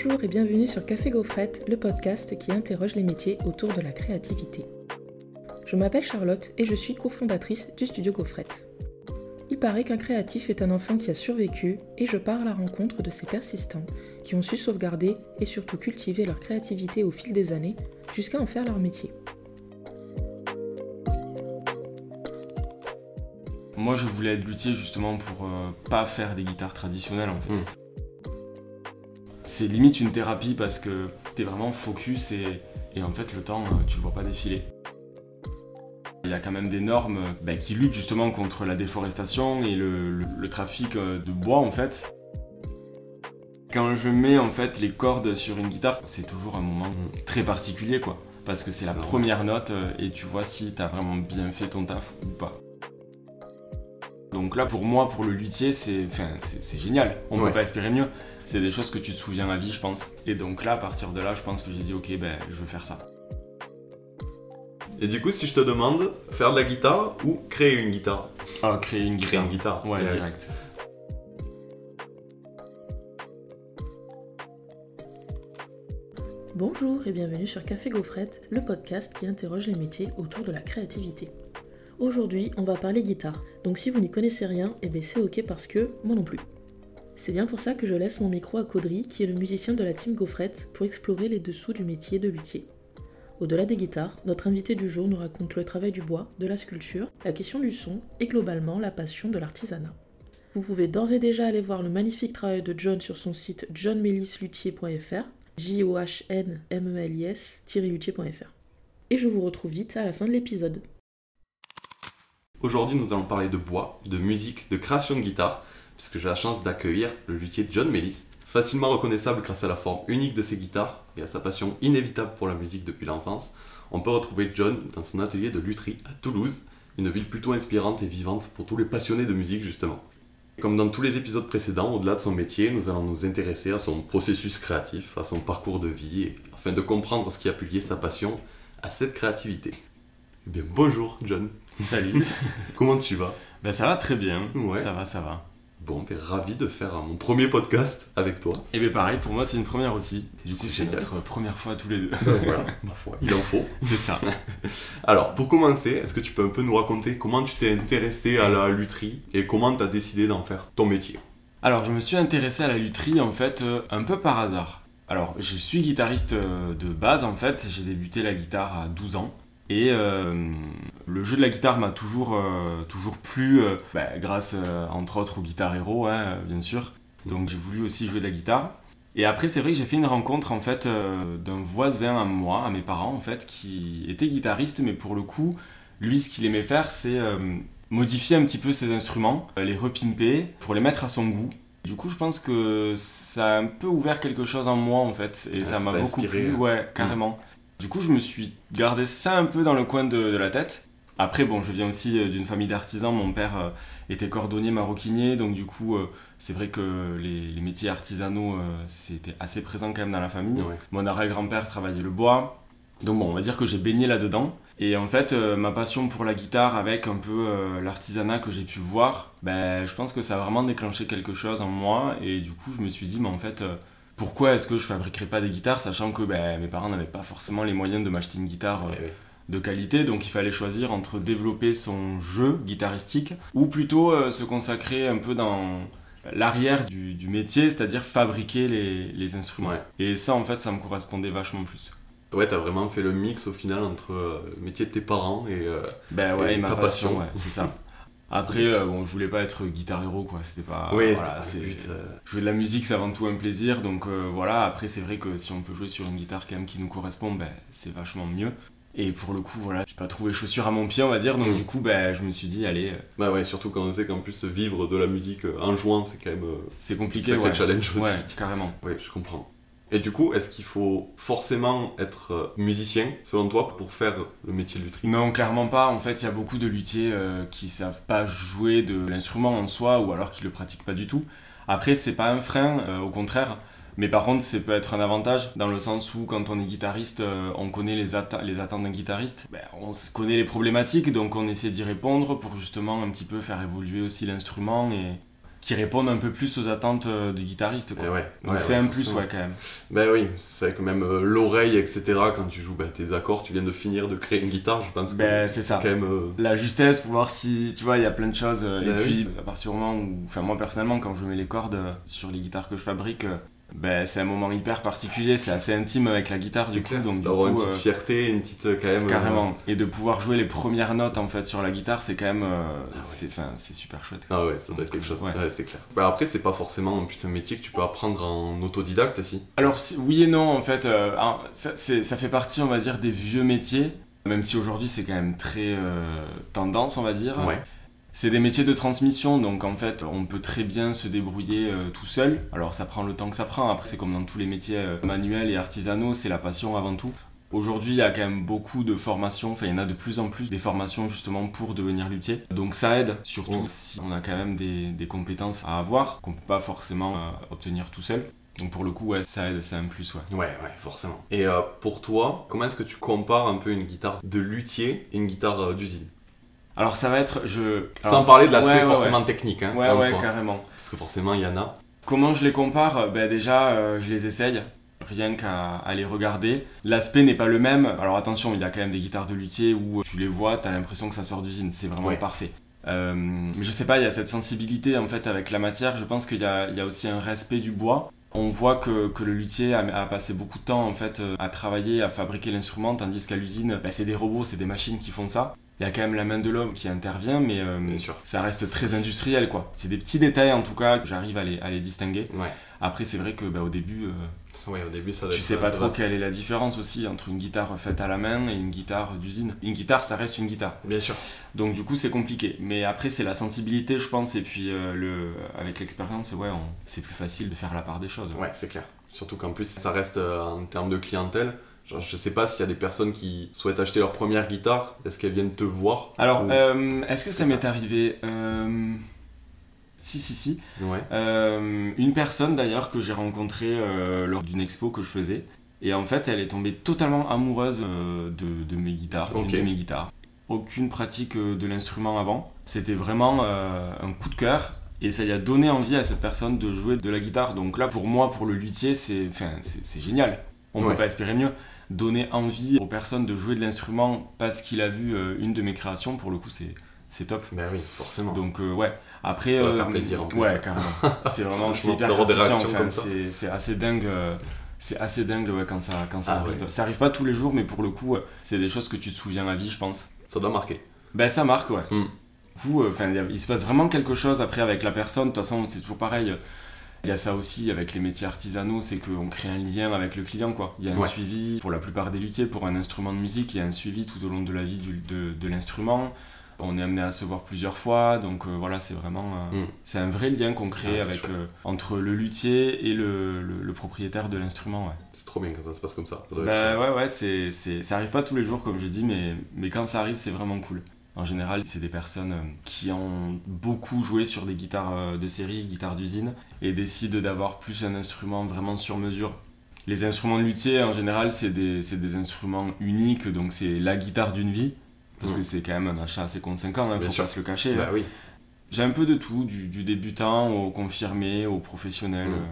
Bonjour et bienvenue sur Café Gaufrette, le podcast qui interroge les métiers autour de la créativité. Je m'appelle Charlotte et je suis cofondatrice du studio Gaufrette. Il paraît qu'un créatif est un enfant qui a survécu et je pars à la rencontre de ces persistants qui ont su sauvegarder et surtout cultiver leur créativité au fil des années jusqu'à en faire leur métier. Moi, je voulais être luthier justement pour euh, pas faire des guitares traditionnelles en fait. Mm. C'est limite une thérapie parce que t'es vraiment focus et, et en fait le temps, euh, tu le vois pas défiler. Il y a quand même des normes euh, bah, qui luttent justement contre la déforestation et le, le- le trafic euh, de bois en fait. Quand je mets en fait les cordes sur une guitare, c'est toujours un moment Mm. très particulier quoi. Parce que c'est la première note et tu vois si t'as vraiment bien fait ton taf ou pas. Donc là, pour moi, pour le luthier, c'est enfin, c'est- génial. On Ouais. peut pas espérer mieux. C'est des choses que tu te souviens à vie, je pense. Et donc là, à partir de là, je pense que j'ai dit, ok, ben, je veux faire ça. Et du coup, si je te demande faire de la guitare ou créer une guitare Ah, créer une Créer guitare. une guitare. Ouais, direct. direct. Bonjour et bienvenue sur Café Gaufrette, le podcast qui interroge les métiers autour de la créativité. Aujourd'hui, on va parler guitare, donc si vous n'y connaissez rien, eh ben c'est ok parce que moi non plus. C'est bien pour ça que je laisse mon micro à Caudry, qui est le musicien de la team Gaufrette, pour explorer les dessous du métier de luthier. Au-delà des guitares, notre invité du jour nous raconte le travail du bois, de la sculpture, la question du son et globalement la passion de l'artisanat. Vous pouvez d'ores et déjà aller voir le magnifique travail de John sur son site johnmelissluthier.fr j o h n m e l i s luthier.fr. Et je vous retrouve vite à la fin de l'épisode. Aujourd'hui, nous allons parler de bois, de musique, de création de guitare, puisque j'ai la chance d'accueillir le luthier John Mellis, facilement reconnaissable grâce à la forme unique de ses guitares et à sa passion inévitable pour la musique depuis l'enfance. On peut retrouver John dans son atelier de lutherie à Toulouse, une ville plutôt inspirante et vivante pour tous les passionnés de musique justement. Comme dans tous les épisodes précédents, au-delà de son métier, nous allons nous intéresser à son processus créatif, à son parcours de vie, afin de comprendre ce qui a pu lier sa passion à cette créativité. Eh bien, bonjour John, Salut. comment tu vas? Ben, ça va très bien. Ouais. Ça va, ça va. Bon, ben, ravi de faire mon premier podcast avec toi. Et ben pareil, pour moi, c'est une première aussi. Du coup, C'est notre première fois tous les deux. voilà, ma foi, il en faut. c'est ça. Alors, pour commencer, est-ce que tu peux un peu nous raconter comment tu t'es intéressé à la lutherie et comment tu as décidé d'en faire ton métier? Alors, je me suis intéressé à la lutherie en fait euh, un peu par hasard. Alors, je suis guitariste euh, de base en fait. J'ai débuté la guitare à 12 ans. Et euh, le jeu de la guitare m'a toujours, euh, toujours plu, euh, bah, grâce euh, entre autres au Guitar Hero, hein, bien sûr. Donc j'ai voulu aussi jouer de la guitare. Et après, c'est vrai que j'ai fait une rencontre en fait d'un voisin à moi, à mes parents en fait, qui était guitariste, mais pour le coup, lui, ce qu'il aimait faire, c'est modifier un petit peu ses instruments, les repimper pour les mettre à son goût. Du coup, je pense que ça a un peu ouvert quelque chose en moi en fait, et Ah, ça m'a beaucoup plu, hein. ouais, carrément. Du coup, je me suis gardé ça un peu dans le coin de, de la tête. Après, bon, je viens aussi euh, d'une famille d'artisans. Mon père euh, était cordonnier maroquinier, donc du coup, euh, c'est vrai que les, les métiers artisanaux, c'était assez présent quand même dans la famille. Ouais. Mon arrière-grand-père travaillait le bois. Donc bon, on va dire que j'ai baigné là-dedans. Et en fait, euh, ma passion pour la guitare avec un peu euh, l'artisanat que j'ai pu voir, ben, je pense que ça a vraiment déclenché quelque chose en moi. Et du coup, je me suis dit, mais en fait, euh, pourquoi est-ce que je fabriquerais pas des guitares, sachant que ben, mes parents n'avaient pas forcément les moyens de m'acheter une guitare Ouais, ouais. De qualité, donc il fallait choisir entre développer son jeu guitaristique ou plutôt euh, se consacrer un peu dans l'arrière du, du métier, c'est-à-dire fabriquer les, les instruments. Ouais. Et ça, en fait, ça me correspondait vachement plus. Ouais, t'as vraiment fait le mix au final entre euh, le métier de tes parents et. euh, Ben ouais, Et et ma ta passion, passion. ouais, c'est ça. Après, euh, bon, je voulais pas être guitar héros, quoi. C'était pas. ouais, voilà, c'était pas le c'est- but. euh, Jouer de la musique, c'est avant tout un plaisir, donc euh, voilà. Après, c'est vrai que si on peut jouer sur une guitare quand même qui nous correspond, ben, c'est vachement mieux. Et pour le coup, voilà, j'ai pas trouvé chaussure à mon pied, on va dire, donc Mm. du coup, ben, je me suis dit, allez, euh, Bah ouais, surtout quand on sait qu'en plus vivre de la musique euh, en jouant, c'est quand même euh, c'est compliqué, sacré ouais. challenge aussi. Ouais, carrément. Oui, je comprends. Et du coup, est-ce qu'il faut forcément être musicien, selon toi, pour faire le métier de lutherie Non, clairement pas. En fait, il y a beaucoup de luthiers euh, qui savent pas jouer de l'instrument en soi ou alors qui le pratiquent pas du tout. Après, c'est pas un frein, euh, au contraire. Mais par contre, ça peut être un avantage dans le sens où quand on est guitariste, euh, on connaît les, atta- les attentes d'un guitariste. Ben, on connaît les problématiques, donc on essaie d'y répondre pour justement un petit peu faire évoluer aussi l'instrument et, qui répondent un peu plus aux attentes euh, du guitariste. Quoi. Ouais, Donc ouais, c'est ouais, un plus, ouais, quand même. Ben oui, c'est vrai que même euh, l'oreille, etc., quand tu joues ben, tes accords, tu viens de finir de créer une guitare, je pense Ben, c'est ça. quand même. euh, La justesse pour voir si, tu vois, il y a plein de choses. et Ben puis, à partir du moment où, enfin, moi personnellement, quand je mets les cordes sur les guitares que je fabrique, ben, c'est un moment hyper particulier, c'est assez intime avec la guitare, du coup. clair, Donc, du d'avoir une petite euh, fierté, une petite euh, quand même. euh, carrément. Et de pouvoir jouer les premières notes, en fait, sur la guitare, c'est quand même. euh, Ah ouais. c'est, super chouette. Ah ouais, ça doit être quelque chose. Ouais. Ouais, c'est clair. Ben, après, c'est pas forcément en plus un métier que tu peux apprendre en autodidacte aussi. Alors oui et non en fait, euh, ça, ça fait partie on va dire des vieux métiers, même si aujourd'hui c'est quand même très tendance on va dire. Ouais. C'est des métiers de transmission donc en fait on peut très bien se débrouiller euh, tout seul. Alors ça prend le temps que ça prend, après c'est comme dans tous les métiers euh, manuels et artisanaux, c'est la passion avant tout. Aujourd'hui, il y a quand même beaucoup de formations, enfin il y en a de plus en plus des formations justement pour devenir luthier. Donc ça aide, surtout si on a quand même des, des compétences à avoir qu'on peut pas forcément euh, obtenir tout seul. Donc pour le coup, ouais, ça aide, c'est un plus, ouais. Ouais, ouais, forcément. Et pour toi, comment est-ce que tu compares un peu une guitare de luthier et une guitare d'usine? Alors ça va être, je... Sans parler de l'aspect ouais, ouais, forcément technique, hein, Ouais, ouais, soi. carrément. Parce que forcément, il y en a. Comment je les compare? Ben déjà, euh, je les essaye, rien qu'à les regarder. L'aspect n'est pas le même. Alors attention, il y a quand même des guitares de luthier où tu les vois, t'as l'impression que ça sort d'usine. C'est vraiment Ouais. parfait. Euh, mais je sais pas, il y a cette sensibilité en fait avec la matière. Je pense qu'il y a, il y a aussi un respect du bois. On voit que, que le luthier a, a passé beaucoup de temps en fait euh, à travailler, à fabriquer l'instrument, tandis qu'à l'usine, ben, c'est des robots, c'est des machines qui font ça. Il y a quand même la main de l'homme qui intervient, mais euh, sûr. ça reste très industriel quoi. C'est des petits détails en tout cas que j'arrive à les, à les distinguer. Ouais. Après, c'est vrai que bah, au début, euh, Ouais, au début, ça doit tu sais pas trop quelle est la différence aussi entre une guitare faite à la main et une guitare d'usine. Une guitare, ça reste une guitare. Bien sûr. Donc du coup, c'est compliqué. Mais après, c'est la sensibilité, je pense, et puis euh, le, avec l'expérience, ouais, on- c'est plus facile de faire la part des choses. Ouais, c'est clair. Surtout qu'en plus, ça reste en termes de clientèle. Genre, je sais pas s'il y a des personnes qui souhaitent acheter leur première guitare, est-ce qu'elles viennent te voir Alors, Ou- euh, est-ce que ça m'est arrivé Euh, Si, si, si. Ouais. Euh, une personne d'ailleurs que j'ai rencontrée euh, lors d'une expo que je faisais. Et en fait, elle est tombée totalement amoureuse de, de mes guitares, de mes guitares. Aucune pratique de l'instrument avant. C'était vraiment un coup de cœur. Et ça lui a donné envie à cette personne de jouer de la guitare. Donc là, pour moi, pour le luthier, c'est enfin, génial. On Ouais. peut pas espérer mieux. Donner envie aux personnes de jouer de l'instrument parce qu'il a vu euh, une de mes créations, pour le coup, c'est c'est top. Ben oui, forcément. Donc euh, ouais, après... Ça va euh, faire plaisir, en plus. Ouais, carrément. C'est vraiment c'est hyper gratifiant, enfin, c'est c'est assez dingue. euh, C'est assez dingue ouais, quand ça, quand ça Ah arrive. ouais. Ça arrive pas tous les jours, mais pour le coup, c'est des choses que tu te souviens à vie, je pense. Ça doit marquer. Ben ça marque, ouais. Mm. Du coup, il se passe vraiment quelque chose après avec la personne. De toute façon, c'est toujours pareil. Il y a ça aussi avec les métiers artisanaux, c'est qu'on crée un lien avec le client, quoi. Il y a un Ouais. suivi, pour la plupart des luthiers, pour un instrument de musique, il y a un suivi tout au long de la vie du- de, de l'instrument. On est amené à se voir plusieurs fois, donc euh, voilà, c'est vraiment... euh, Mm. C'est un vrai lien qu'on crée Ah, avec, euh, entre le luthier et le, le- le propriétaire de l'instrument, ouais. C'est trop bien quand ça se passe comme ça. Bah être- ouais, ouais, c'est, c'est, ça arrive pas tous les jours, comme je dis, mais, mais quand ça arrive, c'est vraiment cool. En général, c'est des personnes euh, qui ont beaucoup joué sur des guitares euh, de série, guitares d'usine, et décident d'avoir plus un instrument vraiment sur mesure. Les instruments de luthier, en général, c'est des, instruments uniques, donc c'est la guitare d'une vie, parce Mm. que c'est quand même un achat assez conséquent, hein, Bien faut sûr. pas se le cacher. Bah hein. oui. J'ai un peu de tout, du, du débutant au confirmé, au professionnel. Mm.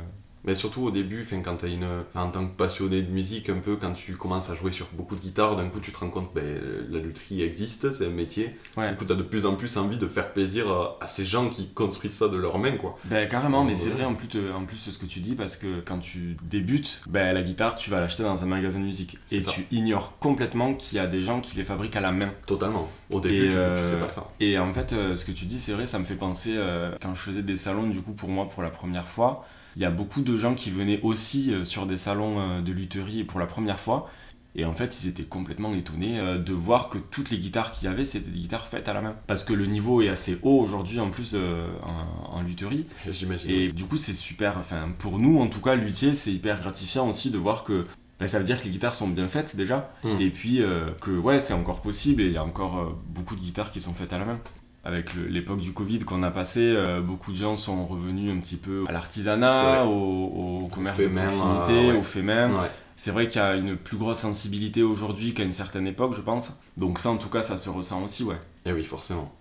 Mais surtout au début, enfin, quand une, enfin, en tant que passionné de musique, un peu, quand tu commences à jouer sur beaucoup de guitares, d'un coup tu te rends compte que ben, la lutherie existe, c'est un métier. Ouais. Du coup, t'as de plus en plus envie de faire plaisir à, à ces gens qui construisent ça de leurs mains, quoi. Ben carrément, mais c'est vrai en plus, euh, en plus ce que tu dis parce que quand tu débutes, ben la guitare tu vas l'acheter dans un magasin de musique et ça. tu ignores complètement qu'il y a des gens qui les fabriquent à la main. Totalement. Au début, Et, tu, tu euh, sais pas ça. Et en fait, euh, ce que tu dis, c'est vrai, ça me fait penser euh, quand je faisais des salons du coup pour moi pour la première fois. Il y a beaucoup de gens qui venaient aussi euh, sur des salons euh, de lutherie pour la première fois. Et en fait, ils étaient complètement étonnés euh, de voir que toutes les guitares qu'il y avait, c'était des guitares faites à la main. Parce que le niveau est assez haut aujourd'hui en plus euh, en, en lutherie. J'imagine. Et du coup, c'est super. Enfin, pour nous, en tout cas, luthier, c'est hyper gratifiant aussi de voir que ben, ça veut dire que les guitares sont bien faites déjà. Mm. Et puis euh, que ouais, c'est encore possible et il y a encore euh, beaucoup de guitares qui sont faites à la main. Avec l'époque du Covid qu'on a passé, euh, beaucoup de gens sont revenus un petit peu à l'artisanat, au, au commerce de proximité, euh, ouais. au fait même. Ouais. C'est vrai qu'il y a une plus grosse sensibilité aujourd'hui qu'à une certaine époque, je pense. Donc ça, en tout cas, ça se ressent aussi, ouais. Et Eh oui, forcément.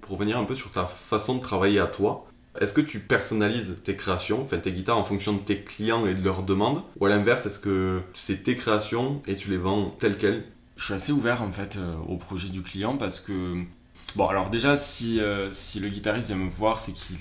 Pour revenir un peu sur ta façon de travailler à toi, Est-ce que tu personnalises tes créations, enfin tes guitares en fonction de tes clients et de leurs demandes Ou à l'inverse, est-ce que c'est tes créations et tu les vends telles quelles? Je suis assez ouvert en fait euh, au projet du client parce que Bon, alors déjà, si, euh, si le guitariste vient me voir, c'est qu'il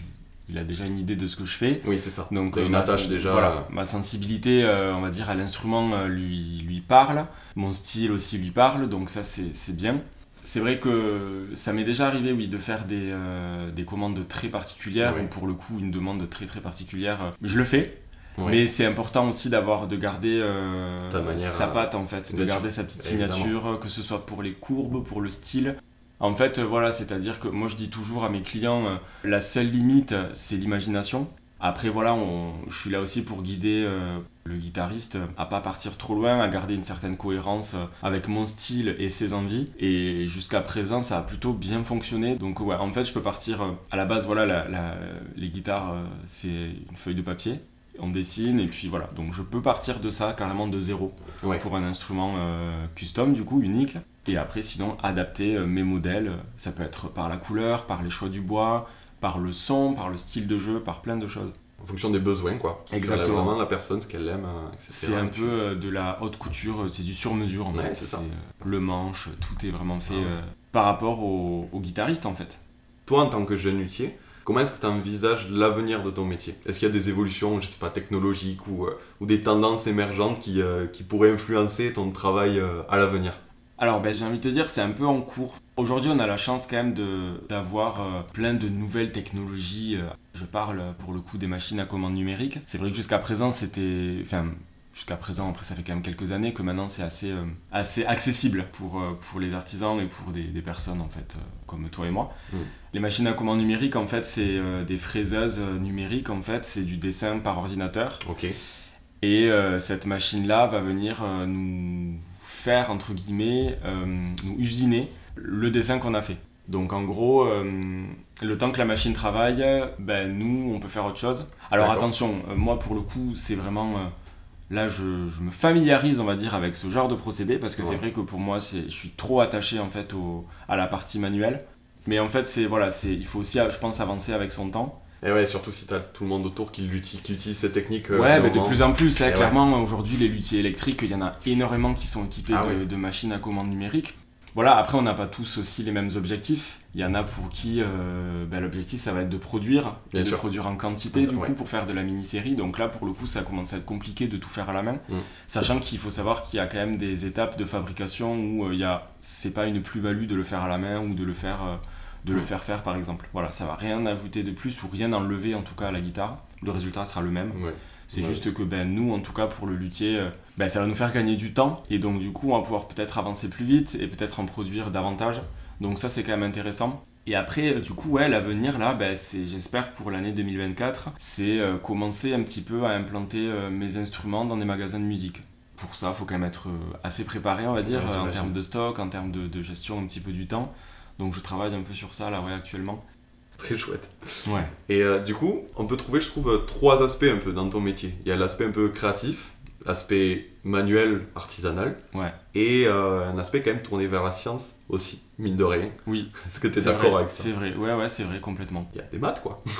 il a déjà une idée de ce que je fais. Oui, c'est ça. Donc, euh, une ma attache déjà. Voilà, ma sensibilité, euh, on va dire, à l'instrument euh, lui, lui parle. Mon style aussi lui parle, donc ça, c'est bien. C'est vrai que ça m'est déjà arrivé, oui, de faire des, euh, des commandes très particulières, Oui. ou pour le coup, une demande très très particulière. euh, Je le fais, Oui. mais c'est important aussi d'avoir, de garder euh, sa euh, patte, en fait, de garder sa petite signature, euh, que ce soit pour les courbes, pour le style. En fait, euh, voilà, c'est-à-dire que moi je dis toujours à mes clients, euh, la seule limite, c'est l'imagination. Après, voilà, on- je suis là aussi pour guider euh, le guitariste à pas partir trop loin, à garder une certaine cohérence avec mon style et ses envies. Et jusqu'à présent, ça a plutôt bien fonctionné. Donc, ouais, en fait, je peux partir. à la base, voilà, la- la- les guitares, c'est une feuille de papier. On dessine et puis voilà. Donc, je peux partir de ça carrément de zéro Ouais. pour un instrument euh, custom, du coup, unique. Et après, sinon, adapter euh, mes modèles. Ça peut être par la couleur, par les choix du bois, par le son, par le style de jeu, par plein de choses. En fonction des besoins, quoi. Exactement. Vraiment la personne, ce qu'elle aime, euh, etc. C'est un peu euh, de la haute couture, c'est du sur-mesure en Ouais, fait. c'est ça. le manche, tout est vraiment fait Ah ouais. par rapport au, au guitariste en fait. Toi, en tant que jeune luthier, comment est-ce que tu envisages l'avenir de ton métier? Est-ce qu'il y a des évolutions, je sais pas, technologiques ou, euh, ou des tendances émergentes qui, euh, qui pourraient influencer ton travail euh, à l'avenir? Alors ben, j'ai envie de te dire, c'est un peu en cours. Aujourd'hui, on a la chance quand même d'avoir euh, plein de nouvelles technologies. euh, Je parle euh, pour le coup des machines à commande numérique. C'est vrai que jusqu'à présent, c'était. Enfin, jusqu'à présent, après, ça fait quand même quelques années que maintenant c'est assez, euh, assez accessible pour, euh, pour les artisans et pour des, des personnes en fait, euh, comme toi et moi. Mm. Les machines à commande numérique, en fait, c'est des fraiseuses numériques, en fait, c'est du dessin par ordinateur. Ok. Et cette machine-là va venir nous faire, entre guillemets, euh, nous usiner le dessin qu'on a fait. Donc en gros, euh, le temps que la machine travaille, ben, nous, on peut faire autre chose. Alors attention, euh, moi pour le coup, c'est vraiment... euh, là, je, je me familiarise, on va dire, avec ce genre de procédé, parce que c'est vrai que pour moi, c'est, je suis trop attaché en fait au, à la partie manuelle. Mais en fait, c'est, voilà, c'est, il faut aussi, je pense, avancer avec son temps. Et ouais, surtout si t'as tout le monde autour qui l'utilise, qui utilise ces techniques. euh, Ouais, mais de plus en plus, hein, ouais. clairement, aujourd'hui, les luthiers électriques, il y en a énormément qui sont équipés Ah de, machines à commande numérique. Voilà, après, on n'a pas tous aussi les mêmes objectifs. Il y en a pour qui euh, ben, l'objectif, ça va être de produire, Bien et de produire en quantité, du coup, pour faire de la mini-série. Donc là, pour le coup, ça commence à être compliqué de tout faire à la main. Mm. Sachant qu'il faut savoir qu'il y a quand même des étapes de fabrication où euh, il y a, c'est pas une plus-value de le faire à la main ou de le faire, euh, de le Mm. faire faire, par exemple. Voilà, ça va rien ajouter de plus ou rien enlever, en tout cas, à la guitare. Le résultat sera le même. Ouais. C'est Ouais. juste que ben, nous, en tout cas pour le luthier, euh, ben, ça va nous faire gagner du temps et donc du coup on va pouvoir peut-être avancer plus vite et peut-être en produire davantage. Donc ça c'est quand même intéressant. Et après, euh, du coup, ouais, l'avenir là, ben, c'est, j'espère pour l'année 2024, c'est euh, commencer un petit peu à implanter euh, mes instruments dans des magasins de musique. Pour ça, il faut quand même être assez préparé, on va dire, Ouais, en termes de stock, en termes de, de gestion un petit peu du temps. Donc je travaille un peu sur ça là, ouais, actuellement. Très chouette. Ouais. Et euh, du coup, on peut trouver, je trouve, trois aspects un peu dans ton métier. Il y a l'aspect un peu créatif, l'aspect manuel, artisanal, Ouais. et euh, un aspect quand même tourné vers la science aussi, mine de rien. Oui. Est-ce que tu es d'accord avec ça C'est vrai, ouais, ouais, c'est vrai, complètement. Il y a des maths, quoi.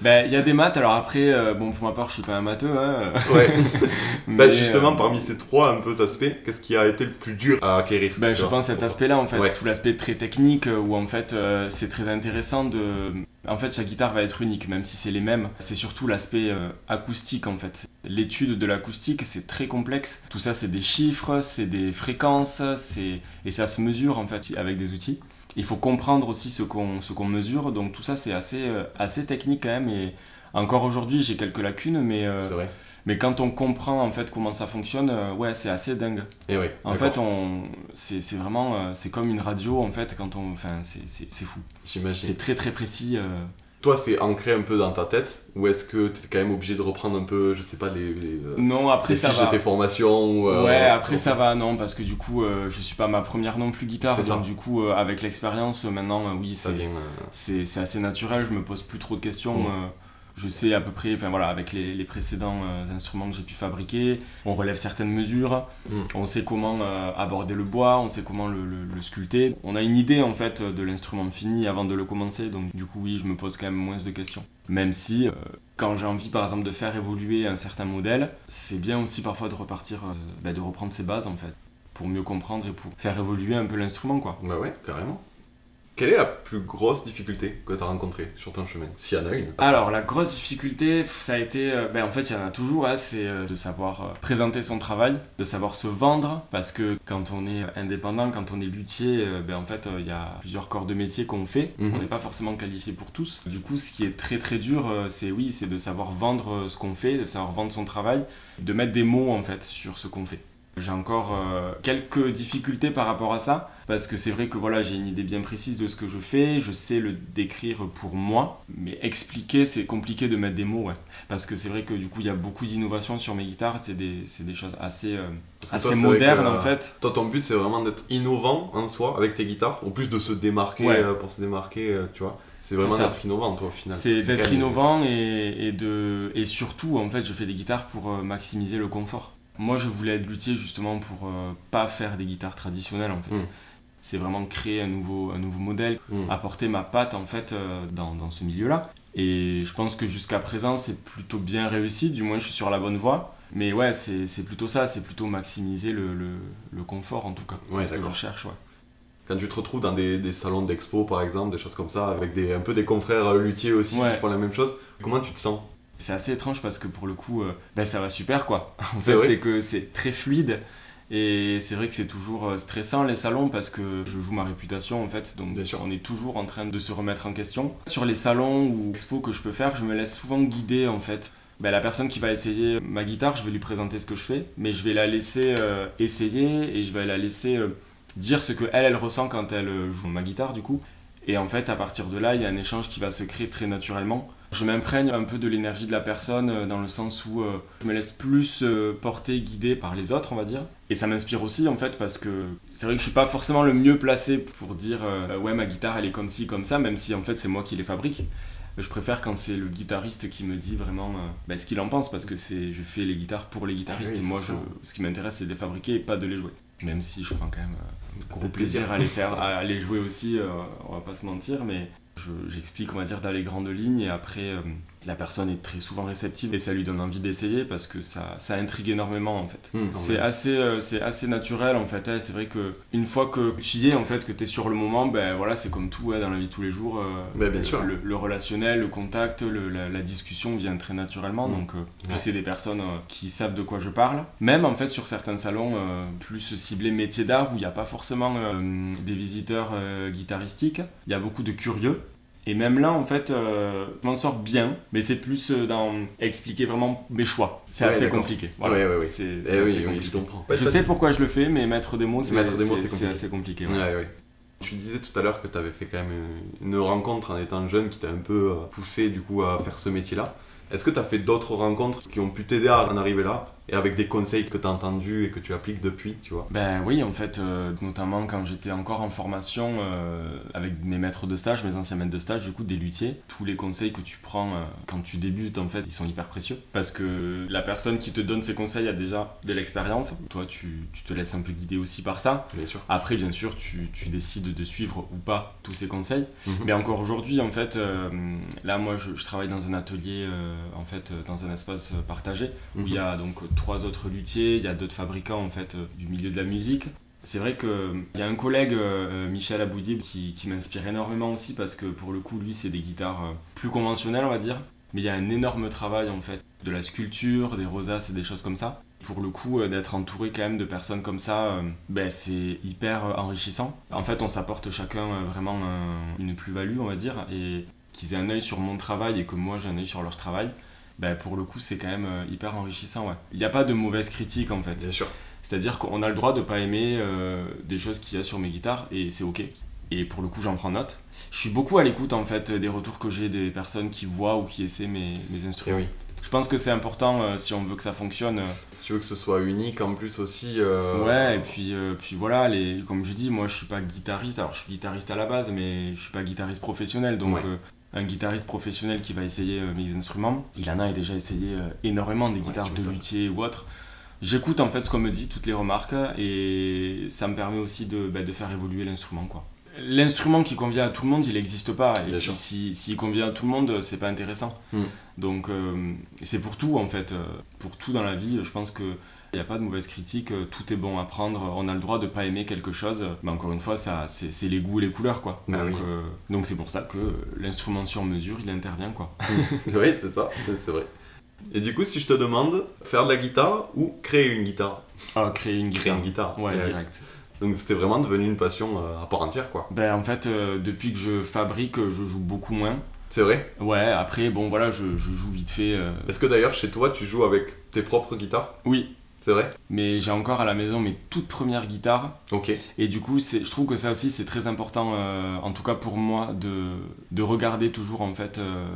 Ben, il y a des maths, alors après, euh, bon, pour ma part, je suis pas un matheux, hein. Ouais. mais, justement, euh, parmi ces trois un peu aspects, qu'est-ce qui a été le plus dur à acquérir Ben, je pense cet aspect-là, en fait, Ouais. tout l'aspect très technique, où en fait, c'est très intéressant de... En fait, chaque guitare va être unique, même si c'est les mêmes. C'est surtout l'aspect acoustique, en fait. L'étude de l'acoustique, c'est très complexe. Tout ça, c'est des chiffres, c'est des fréquences, c'est... et ça se mesure, en fait, avec des outils. Il faut comprendre aussi ce qu'on ce qu'on mesure, donc tout ça, c'est assez, euh, assez technique, quand même, et... Encore aujourd'hui, j'ai quelques lacunes, mais, euh, vrai. mais quand on comprend en fait comment ça fonctionne, euh, ouais, c'est assez dingue. Et ouais, En d'accord. fait, on, c'est, vraiment, c'est comme une radio en fait quand on, enfin, c'est, c'est, c'est fou. j'imagine. C'est très très précis. euh. Toi, c'est ancré un peu dans ta tête, ou est-ce que tu es quand même obligé de reprendre un peu, je sais pas, les, les, euh, Non, après les ça fiches va. de tes formations ou, euh, Ouais, après ça va, non, parce que du coup, euh, je suis pas ma première non plus guitare, ça. donc du coup, euh, avec l'expérience, maintenant, oui, c'est assez naturel. Je me pose plus trop de questions. Mm. Je sais à peu près, enfin voilà, avec les, précédents euh, instruments que j'ai pu fabriquer, on relève certaines mesures, mm. on sait comment euh, aborder le bois, on sait comment le, sculpter. On a une idée en fait de l'instrument fini avant de le commencer, donc du coup oui, je me pose quand même moins de questions. Même si, euh, quand j'ai envie par exemple de faire évoluer un certain modèle, c'est bien aussi parfois de repartir, bah, de reprendre ses bases en fait, pour mieux comprendre et pour faire évoluer un peu l'instrument quoi. Bah ouais, carrément. Quelle est la plus grosse difficulté que tu as rencontrée sur ton chemin S'il y en a une? Alors, la grosse difficulté, ça a été. Euh, ben, en fait, il y en a toujours, hein, c'est euh, de savoir euh, présenter son travail, de savoir se vendre, parce que quand on est indépendant, quand on est luthier, ben, en fait, il y a plusieurs corps de métier qu'on fait. Mhm. On n'est pas forcément qualifié pour tous. Du coup, ce qui est très très dur, c'est oui, c'est de savoir vendre ce qu'on fait, de savoir vendre son travail, de mettre des mots en fait sur ce qu'on fait. J'ai encore euh, quelques difficultés par rapport à ça, parce que c'est vrai que voilà, j'ai une idée bien précise de ce que je fais, je sais le décrire pour moi, mais expliquer, c'est compliqué de mettre des mots, ouais. Parce que c'est vrai que du coup, il y a beaucoup d'innovations sur mes guitares, c'est des, des, choses assez, euh, assez modernes en fait. Toi, ton but, c'est vraiment d'être innovant en soi avec tes guitares, en plus de se démarquer euh, pour se démarquer, tu vois. C'est vraiment d'être innovant, toi, au final. C'est d'être innovant et, et, de, et surtout, en fait, je fais des guitares pour maximiser le confort. Moi, je voulais être luthier justement pour euh, pas faire des guitares traditionnelles en fait. Hmm. C'est vraiment créer un nouveau, un nouveau modèle, hmm. apporter ma patte en fait euh, dans, dans, ce milieu-là. Et je pense que jusqu'à présent, c'est plutôt bien réussi, du moins je suis sur la bonne voie. Mais ouais, c'est plutôt ça, c'est plutôt maximiser le, le, le, confort en tout cas. c'est ce que je recherche, ouais. Quand tu te retrouves dans des, des salons d'expo par exemple, des choses comme ça, avec des, un peu des confrères luthiers aussi qui font la même chose, comment tu te sens? C'est assez étrange parce que pour le coup, euh, ben, ça va super quoi. En fait, c'est que c'est très fluide. Et c'est vrai que c'est toujours euh, stressant les salons parce que je joue ma réputation en fait, donc on est toujours en train de se remettre en question. Sur les salons ou expos que je peux faire, je me laisse souvent guider en fait. Ben, la personne qui va essayer ma guitare, je vais lui présenter ce que je fais, mais je vais la laisser euh, essayer et je vais la laisser dire ce que elle, elle ressent quand elle joue ma guitare du coup. Et en fait, à partir de là, il y a un échange qui va se créer très naturellement. Je m'imprègne un peu de l'énergie de la personne euh, dans le sens où euh, je me laisse plus euh, porter, guider par les autres, on va dire. Et ça m'inspire aussi en fait parce que c'est vrai que je suis pas forcément le mieux placé pour dire ouais ma guitare elle est comme ci comme ça, même si en fait c'est moi qui les fabrique. Je préfère quand c'est le guitariste qui me dit vraiment bah, ce qu'il en pense parce que c'est je fais les guitares pour les guitaristes et moi ce qui m'intéresse c'est de les fabriquer et pas de les jouer. Même si je prends quand même un gros plaisir à les faire, à les jouer aussi, on va pas se mentir, mais j'explique, on va dire, dans les grandes lignes et après, euh, la personne est très souvent réceptive et ça lui donne envie d'essayer parce que ça, ça intrigue énormément en fait. Hmm, c'est assez, euh, c'est assez naturel en fait. Hein. c'est vrai que une fois que tu y es en fait, que tu es sur le moment, ben voilà, c'est comme tout dans la vie de tous les jours. Euh, ben, bien sûr. Le, relationnel, le contact, la, discussion vient très naturellement. Hmm. Donc, plus c'est des personnes qui savent de quoi je parle. Même en fait sur certains salons plus ciblés métiers d'art où il n'y a pas forcément des visiteurs guitaristiques, il y a beaucoup de curieux et même là, en fait, euh, je m'en sors bien, mais c'est plus euh, dans expliquer vraiment mes choix. C'est assez compliqué. Voilà. Ouais, ouais, ouais. C'est eh oui, compliqué. je comprends. Je sais pourquoi je le fais, mais mettre des mots, c'est assez compliqué. Tu disais tout à l'heure que tu avais fait quand même une rencontre en étant jeune qui t'a un peu euh, poussé du coup à faire ce métier-là. Est-ce que tu as fait d'autres rencontres qui ont pu t'aider à en arriver là? Et avec des conseils que tu as entendus et que tu appliques depuis, tu vois Ben oui, en fait, euh, notamment quand j'étais encore en formation euh, avec mes maîtres de stage, mes anciens maîtres de stage, du coup, des luthiers, tous les conseils que tu prends euh, quand tu débutes, en fait, ils sont hyper précieux parce que la personne qui te donne ces conseils a déjà de l'expérience. Toi, tu, tu, te laisses un peu guider aussi par ça. Bien sûr. Après, bien sûr, tu, tu décides de suivre ou pas tous ces conseils. Mhm. Mais encore aujourd'hui, en fait, là, moi, je, je, travaille dans un atelier, en fait, dans un espace partagé où il y a donc trois autres luthiers, il y a d'autres fabricants en fait euh, du milieu de la musique. C'est vrai qu'il euh, y a un collègue, euh, Michel Aboudib, qui, m'inspire énormément aussi parce que pour le coup, lui, c'est des guitares plus conventionnelles, on va dire. Mais il y a un énorme travail en fait de la sculpture, des rosaces et des choses comme ça. Pour le coup, d'être entouré quand même de personnes comme ça, ben, c'est hyper enrichissant. En fait, on s'apporte chacun vraiment une plus-value, on va dire, et qu'ils aient un œil sur mon travail et que moi j'ai un œil sur leur travail bah, pour le coup, c'est quand même euh, hyper enrichissant. Ouais. Il n'y a pas de mauvaise critique en fait. Bien sûr. C'est-à-dire qu'on a le droit de pas aimer euh, des choses qu'il y a sur mes guitares et c'est ok. Et pour le coup, j'en prends note. Je suis beaucoup à l'écoute en fait des retours que j'ai des personnes qui voient ou qui essaient mes, mes instruments. oui. Je pense que c'est important euh, si on veut que ça fonctionne. Si tu veux que ce soit unique en plus aussi. Ouais, et puis, puis voilà, les, comme je dis, moi je suis pas guitariste. Alors je suis guitariste à la base, mais je suis pas guitariste professionnel. Donc un guitariste professionnel qui va essayer euh, mes instruments, il en a déjà essayé euh, énormément des guitares de luthier ou autre. J'écoute en fait ce qu'on me dit, toutes les remarques, et ça me permet aussi de, bah, de faire évoluer l'instrument. quoi. L'instrument qui convient à tout le monde, il n'existe pas. Et puis si- s'il convient à tout le monde, c'est pas intéressant. Hmm. Donc euh, c'est pour tout en fait. Pour tout dans la vie, je pense que il n'y a pas de mauvaise critique, euh, tout est bon à prendre. On a le droit de pas aimer quelque chose, mais encore une fois, ça, c'est c'est les goûts et les couleurs, quoi. Bah donc oui. euh, donc c'est pour ça que l'instrument sur mesure, il intervient, quoi. oui, c'est ça, c'est vrai. Et du coup, si je te demande, faire de la guitare ou créer une guitare? Ah, créer une Créer guitare. une guitare. Ouais, direct. Donc c'était vraiment devenu une passion euh, à part entière, quoi. Ben en fait, euh, depuis que je fabrique, je joue beaucoup moins. C'est vrai? Ouais, après, bon voilà, je, je joue vite fait. euh, Est-ce que d'ailleurs, chez toi, tu joues avec tes propres guitares? Oui, C'est vrai mais j'ai encore à la maison mes toutes premières guitares. Ok. Et du coup, c'est- je trouve que ça aussi, c'est très important, euh, en tout cas pour moi, de, de regarder toujours en fait euh,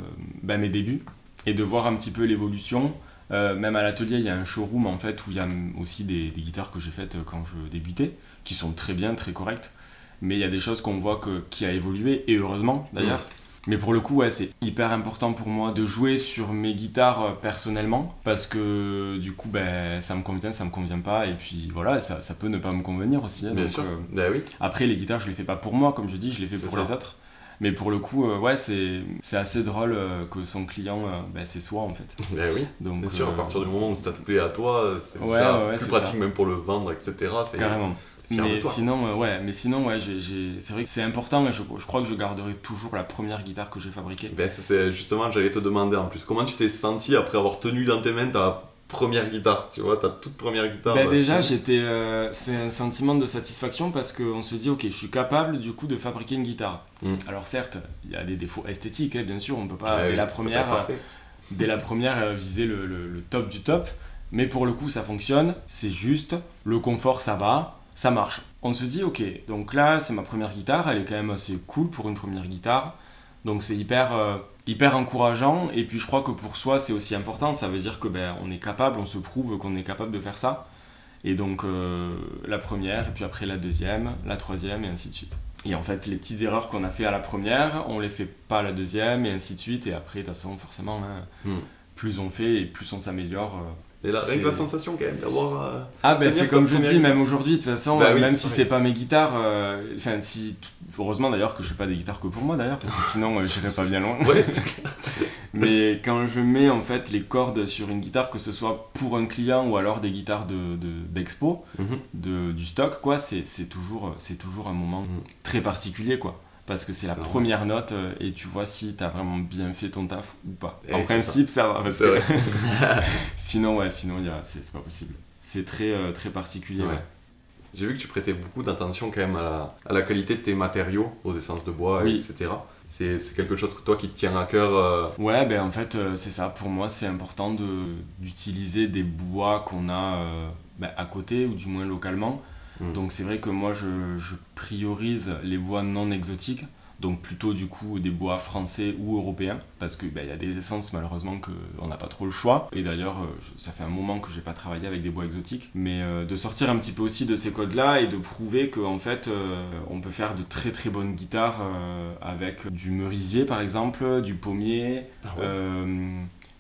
bah, mes débuts et de voir un petit peu l'évolution. Euh, même à l'atelier, il y a un showroom en fait où il y a aussi des, des guitares que j'ai faites quand je débutais, qui sont très bien, très correctes. Mais il y a des choses qu'on voit que, qui a évolué, et heureusement d'ailleurs. Mais pour le coup, ouais, c'est hyper important pour moi de jouer sur mes guitares euh, personnellement parce que du coup, ben, ça me convient, ça me convient pas, et puis voilà, ça, ça peut ne pas me convenir aussi. hein, Bien donc, sûr. euh, oui. après, les guitares, je les fais pas pour moi, comme je dis, je les fais pour ça. les autres. Mais pour le coup, euh, ouais, c'est c'est assez drôle euh, que son client, euh, ben, c'est soi en fait. Oui. Donc, Bien sûr, à partir du moment où ça te plaît à toi, c'est Ouais, ouais, plus pratique ça. même pour le vendre, etc. Carrément. Fier de Mais toi. sinon, euh, ouais, mais sinon, ouais, j'ai- j'ai- c'est vrai que c'est important je, je crois que je garderai toujours la première guitare que j'ai fabriquée. Ben, ça, c'est justement, j'allais te demander en plus, comment tu t'es senti après avoir tenu dans tes mains ta première guitare, tu vois, ta toute première guitare Ben euh, déjà, j'étais, euh, c'est un sentiment de satisfaction parce qu'on se dit, ok, je suis capable du coup de fabriquer une guitare. Mm. Alors certes, il y a des défauts esthétiques, hein, bien sûr, on peut pas Ouais, dès la première, pas dès la première viser le, le- le top du top. Mais pour le coup, ça fonctionne, c'est juste, le confort, ça va, ça marche. On se dit, ok, donc là, c'est ma première guitare, elle est quand même assez cool pour une première guitare. Donc c'est hyper, euh, hyper encourageant. Et puis je crois que pour soi, c'est aussi important. Ça veut dire que ben, on est capable, on se prouve qu'on est capable de faire ça. Et donc euh, la première, et puis après la deuxième, la troisième, et ainsi de suite. Et en fait, les petites erreurs qu'on a fait à la première, on les fait pas à la deuxième, et ainsi de suite. Et après, de toute façon, forcément, hein, Hmm. plus on fait et plus on s'améliore. euh. Et là, rien que la sensation quand même d'avoir. euh, Ah ben c'est comme je dis, même aujourd'hui, de toute façon, Bah euh, oui, même si c'est pas mes guitares, euh, enfin si, heureusement d'ailleurs que je fais pas des guitares que pour moi d'ailleurs, parce que sinon euh, j'irais pas bien loin. Ouais. Mais quand je mets en fait les cordes sur une guitare, que ce soit pour un client ou alors des guitares de de- d'expo, Mhm. de, du stock, quoi, c'est toujours, c'est toujours un moment Mhm. très particulier, quoi. Parce que c'est la vrai. première note euh, et tu vois si t'as vraiment bien fait ton taf ou pas. Eh, en principe, ça, va. Parce que sinon, ouais, sinon, a- c'est pas possible. C'est très, euh, très particulier. Ouais. ouais. J'ai vu que tu prêtais beaucoup d'attention quand même à la, à la qualité de tes matériaux, aux essences de bois, Oui. etc. C'est quelque chose que toi qui te tient à cœur. euh, Ouais, ben en fait, euh, c'est ça. Pour moi, c'est important de- d'utiliser des bois qu'on a ben, à côté, ou du moins localement. Mm. Donc, c'est vrai que moi, je, je priorise les bois non exotiques. Donc, plutôt du coup des bois français ou européens. Parce qu'il y a des essences, malheureusement, qu'on n'a pas trop le choix. Et d'ailleurs, euh, ça fait un moment que j'ai pas travaillé avec des bois exotiques. Mais euh, de sortir un petit peu aussi de ces codes-là et de prouver qu'en fait, euh, on peut faire de très très bonnes guitares euh, avec du merisier, par exemple, du pommier. Ah ouais.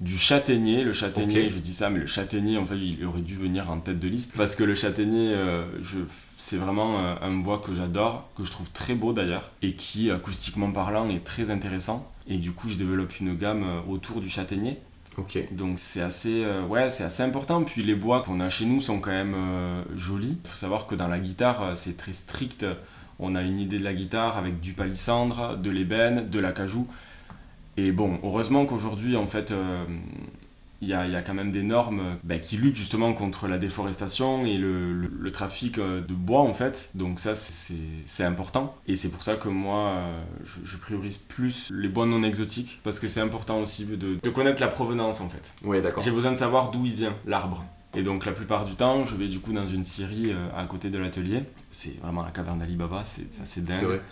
Du châtaignier, le châtaignier, je dis ça, mais le châtaignier, en fait, il aurait dû venir en tête de liste parce que le châtaignier, euh, je, c'est vraiment euh, un bois que j'adore, que je trouve très beau d'ailleurs, et qui, acoustiquement parlant, est très intéressant. Et du coup, je développe une gamme euh, autour du châtaignier. Ok. Donc c'est assez, euh, ouais, c'est assez important. Puis les bois qu'on a chez nous sont quand même euh, jolis. Il faut savoir que dans la guitare, c'est très strict. On a une idée de la guitare avec du palissandre, de l'ébène, de l'acajou. Et bon, heureusement qu'aujourd'hui, en fait, euh, il y, a, il y a quand même des normes bah, qui luttent justement contre la déforestation et le, le- le trafic euh, de bois, en fait. Donc ça, c'est important. Et c'est pour ça que moi, euh, je, je priorise plus les bois non exotiques, parce que c'est important aussi de, de connaître la provenance, en fait. Ouais, d'accord. J'ai besoin de savoir d'où il vient, l'arbre. Et donc la plupart du temps, je vais du coup dans une scierie à côté de l'atelier. C'est vraiment la caverne d'Alibaba, c'est c'est assez dingue. C'est vrai.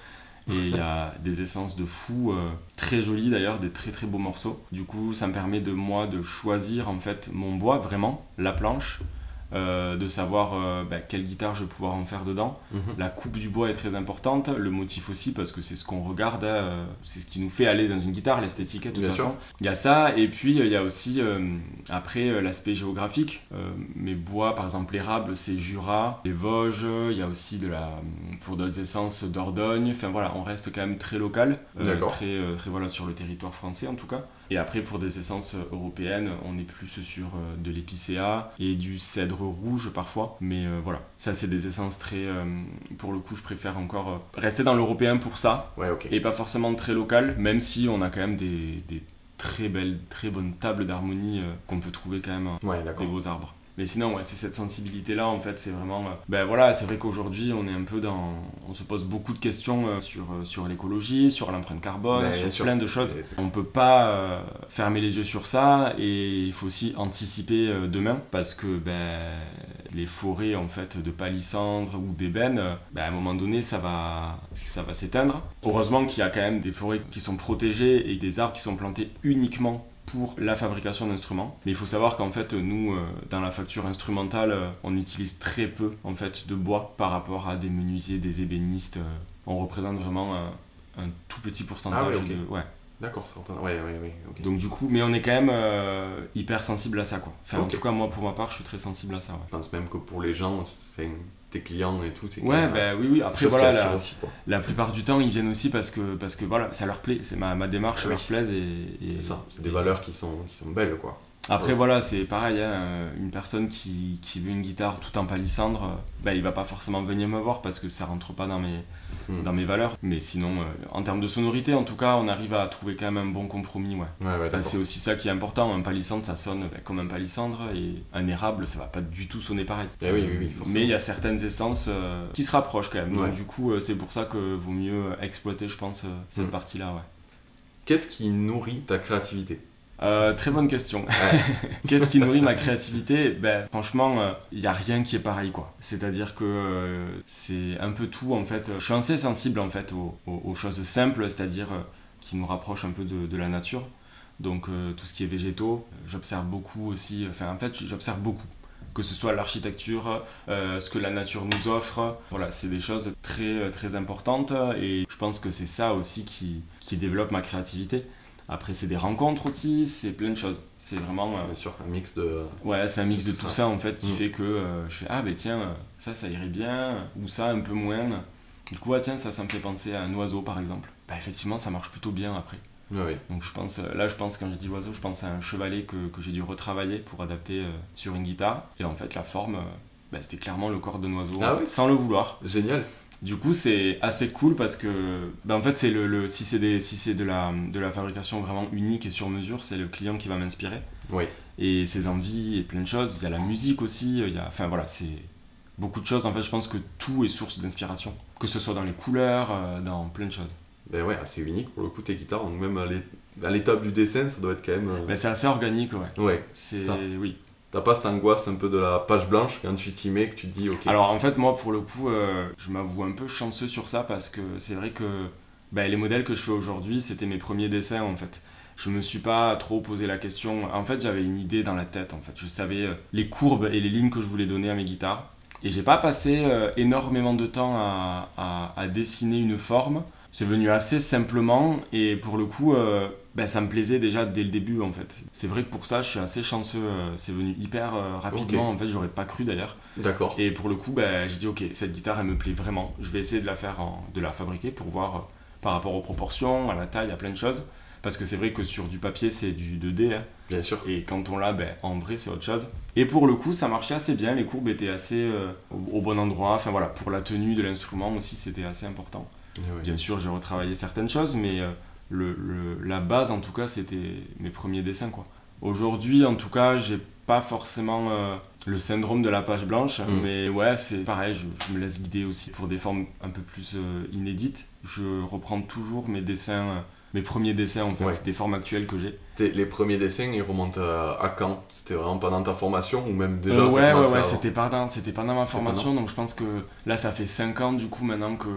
Et il y a des essences de fou, euh, très jolies d'ailleurs, des très très beaux morceaux. Du coup, ça me permet de moi de choisir en fait mon bois vraiment, la planche, euh, de savoir euh, bah, quelle guitare je vais pouvoir en faire dedans. Mhm. La coupe du bois est très importante, le motif aussi, parce que c'est ce qu'on regarde, hein, euh, c'est ce qui nous fait aller dans une guitare, l'esthétique, de toute Bien sûr. façon. Il y a ça, et puis il y a aussi, euh, après, l'aspect géographique. Mes bois, par exemple, l'érable, c'est Jura, les Vosges, il y a aussi de la, pour d'autres essences, Dordogne. Enfin voilà, on reste quand même très local, très, très voilà, sur le territoire français en tout cas. Et après, pour des essences européennes, on est plus sur euh, de l'épicéa et du cèdre rouge parfois. Mais euh, voilà, ça, c'est des essences très. euh, pour le coup, je préfère encore euh, rester dans l'européen pour ça Ouais, ok. et pas forcément très local, même si on a quand même des, des très belles, très bonnes tables d'harmonie euh, qu'on peut trouver quand même euh, Ouais, des beaux arbres. Mais sinon, ouais, c'est cette sensibilité-là, en fait, c'est vraiment... euh, ben voilà, c'est vrai qu'aujourd'hui, on est un peu dans... On se pose beaucoup de questions euh, sur, euh, sur l'écologie, sur l'empreinte carbone, Ouais, sur plein de choses. On peut pas fermer les yeux sur ça et il faut aussi anticiper demain parce que ben, les forêts en fait de palissandre ou d'ébène, ben, à un moment donné ça va, ça va s'éteindre. Heureusement qu'il y a quand même des forêts qui sont protégées et des arbres qui sont plantés uniquement pour la fabrication d'instruments. Mais il faut savoir qu'en fait, nous, euh, dans la facture instrumentale, euh, on utilise très peu en fait de bois par rapport à des menuisiers, des ébénistes. euh, on représente vraiment un, un tout petit pourcentage Ah de... Ouais. D'accord, ça reprend. Ouais, ouais, ouais. Donc du coup, mais on est quand même euh, hyper sensible à ça quoi. Enfin en tout cas moi pour ma part je suis très sensible à ça. Je pense même que pour les gens, c'est- tes clients et tout, c'est Ouais, bah oui oui. Après voilà, la, aussi, quoi. la plupart du temps ils viennent aussi parce que parce que voilà ça leur plaît. C'est ma, ma démarche Ah oui. leur plaise et, et- C'est ça, c'est des et- valeurs qui sont, qui sont belles, quoi. Après Ouais. voilà c'est pareil hein, euh, une personne qui, qui veut une guitare tout en palissandre, euh, bah il va pas forcément venir me voir parce que ça rentre pas dans mes Hmm. dans mes valeurs. Mais sinon euh, en termes de sonorité en tout cas on arrive à trouver quand même un bon compromis ouais. Ouais, ouais, Bah, d'accord. c'est aussi ça qui est important. Un palissandre, ça sonne bah, comme un palissandre et un érable, ça va pas du tout sonner pareil. Eh oui, oui, oui, forcément. Mais il y a certaines essences euh, qui se rapprochent quand même. Donc du coup, euh, c'est pour ça que vaut mieux exploiter, je pense, cette Mm. partie-là. Ouais. Qu'est-ce qui nourrit ta créativité? Euh, très bonne question. Qu'est-ce qui nourrit ma créativité? Ben, Franchement, il n'y a rien qui est pareil. quoi. C'est-à-dire que euh, c'est un peu tout en fait. Je suis assez sensible en fait aux, aux- aux choses simples, c'est-à-dire euh, qui nous rapprochent un peu de, de la nature. Donc euh, tout ce qui est végétaux, j'observe beaucoup aussi. Enfin, en fait, j'observe beaucoup. Que ce soit l'architecture, euh, ce que la nature nous offre. Voilà, c'est des choses très, très importantes et je pense que c'est ça aussi qui, qui développe ma créativité. Après, c'est des rencontres aussi, c'est plein de choses. C'est vraiment. euh, Bien sûr, un mix de. ouais, c'est un mix de Tout ça. ça en fait qui Mm. fait que euh, je fais Ah, ben tiens, ça, ça irait bien, ou ça, un peu moins. Du coup, ah, tiens, ça, ça me fait penser à un oiseau par exemple. Bah, effectivement, ça marche plutôt bien après. Ouais. Donc, je pense, euh, là, je pense, quand je dis oiseau, je pense à un chevalet que, que j'ai dû retravailler pour adapter euh, sur une guitare. Et en fait, la forme, bah, c'était clairement le corps d'un oiseau, Ah fait, oui sans le vouloir. Génial. Du coup, c'est assez cool parce que, bah, en fait, c'est le, le- si c'est des- si c'est de la, de la fabrication vraiment unique et sur mesure, c'est le client qui va m'inspirer. Oui. Et ses envies et plein de choses. Il y a la musique aussi. Il y a, enfin voilà, c'est beaucoup de choses. En fait, je pense que tout est source d'inspiration, que ce soit dans les couleurs, euh, dans plein de choses. Ben ouais, assez unique pour le coup tes guitares. Donc même à l'é- à l'étape du dessin, ça doit être quand même. euh, Mais c'est assez organique, ouais. Ouais. C'est oui. T'as pas cette angoisse un peu de la page blanche quand tu t'y mets, que tu te dis ok. Alors en fait, moi, pour le coup, euh, je m'avoue un peu chanceux sur ça parce que c'est vrai que bah, les modèles que je fais aujourd'hui, c'était mes premiers dessins en fait. Je me suis pas trop posé la question. En fait, j'avais une idée dans la tête. En fait, je savais euh, les courbes et les lignes que je voulais donner à mes guitares. Et j'ai pas passé euh, énormément de temps à- à dessiner une forme. C'est venu assez simplement et pour le coup, euh, ben, ça me plaisait déjà dès le début en fait. C'est vrai que pour ça, je suis assez chanceux. euh, C'est venu hyper euh, rapidement. En fait, j'aurais pas cru d'ailleurs. D'accord. Et pour le coup, bah, j'ai dit ok, cette guitare elle me plaît vraiment. Je vais essayer de la faire, en- de la fabriquer pour voir euh, par rapport aux proportions, à la taille, à plein de choses. Parce que c'est vrai que sur du papier c'est du 2D hein, Bien sûr. et quand on l'a, ben, en vrai c'est autre chose. Et pour le coup, ça marchait assez bien. Les courbes étaient assez au, au bon endroit. Enfin voilà, pour la tenue de l'instrument aussi c'était assez important. Eh ouais. Bien sûr, j'ai retravaillé certaines choses, mais euh, le, le- la base, en tout cas, c'était mes premiers dessins. quoi. Aujourd'hui, en tout cas, j'ai pas forcément euh, le syndrome de la page blanche, Mm. mais ouais, c'est pareil, je, je me laisse guider aussi pour des formes un peu plus euh, inédites. Je reprends toujours mes dessins, euh, mes premiers dessins, en fait, Ouais. des formes actuelles que j'ai. Les premiers dessins, ils remontent à, à quand? C'était vraiment pendant ta formation ou même déjà Euh, ça ouais, ouais, ouais, c'était pendant, c'était pendant ma formation, donc je pense que là, ça fait 5 ans du coup maintenant que,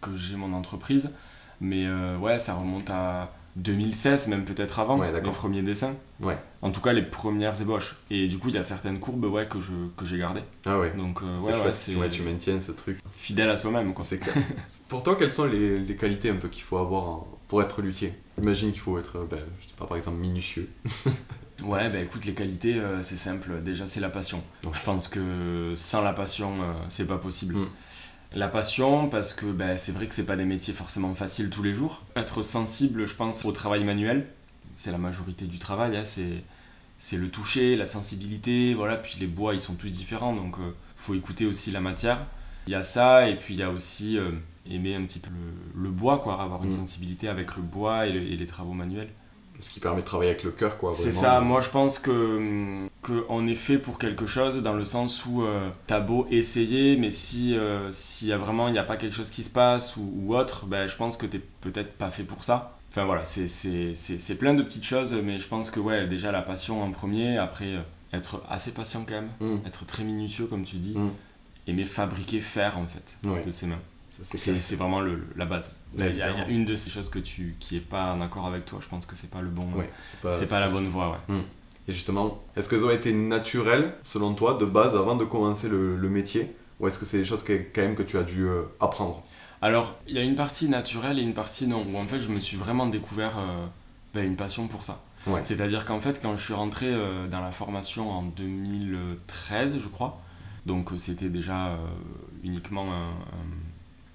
que j'ai mon entreprise. Mais euh, ouais, ça remonte à, 2016, même peut-être avant, Ouais, les premiers dessins. Ouais. En tout cas, les premières ébauches. Et du coup, il y a certaines courbes ouais, que, je, que j'ai gardées. Ah ouais. Donc, euh, ouais, ouais, c'est Ouais, tu maintiens ce truc. fidèle à soi-même. quoi. C'est. Pour toi, quelles sont les, les qualités un peu qu'il faut avoir pour être luthier? Imagine qu'il faut être, ben, je sais pas, par exemple, minutieux. Ouais, bah écoute, les qualités, euh, c'est simple. Déjà, c'est la passion. Ouais. Je pense que sans la passion, euh, c'est pas possible. Mm. La passion, parce que bah, c'est vrai que c'est pas des métiers forcément faciles tous les jours. Être sensible, je pense, au travail manuel, c'est la majorité du travail. hein, c'est, c'est le toucher, la sensibilité, voilà. Puis les bois, ils sont tous différents, donc euh, faut écouter aussi la matière. Il y a ça, et puis il y a aussi euh, aimer un petit peu le, le bois, quoi, avoir une Mm. sensibilité avec le bois et, le- et les travaux manuels. Ce qui permet de travailler avec le cœur, quoi. C'est ça, moi je pense que qu'on est fait pour quelque chose dans le sens où euh, t'as beau essayer, mais si euh, s'il y a vraiment il n'y a pas quelque chose qui se passe ou, ou autre, ben, je pense que t'es peut-être pas fait pour ça. Enfin voilà, c'est- plein de petites choses, mais je pense que ouais, déjà la passion en premier, après euh, être assez patient quand même, Mm. être très minutieux comme tu dis, Mm. aimer fabriquer, faire en fait, Ouais. de ses mains. C'est vraiment le, la base. Il y, a- y une de ces choses que tu qui est pas en accord avec toi, je pense que c'est pas le bon, Ouais, c'est pas, la bonne voie, ouais. Et justement, est-ce qu'elles ont été naturelles, selon toi, de base, avant de commencer le, le métier Ou est-ce que c'est des choses que, quand même que tu as dû euh, apprendre? Alors, il y a une partie naturelle et une partie non, où en fait je me suis vraiment découvert euh, ben, une passion pour ça. Ouais. C'est-à-dire qu'en fait, quand je suis rentré euh, dans la formation en 2013, je crois, donc c'était déjà uniquement un, un-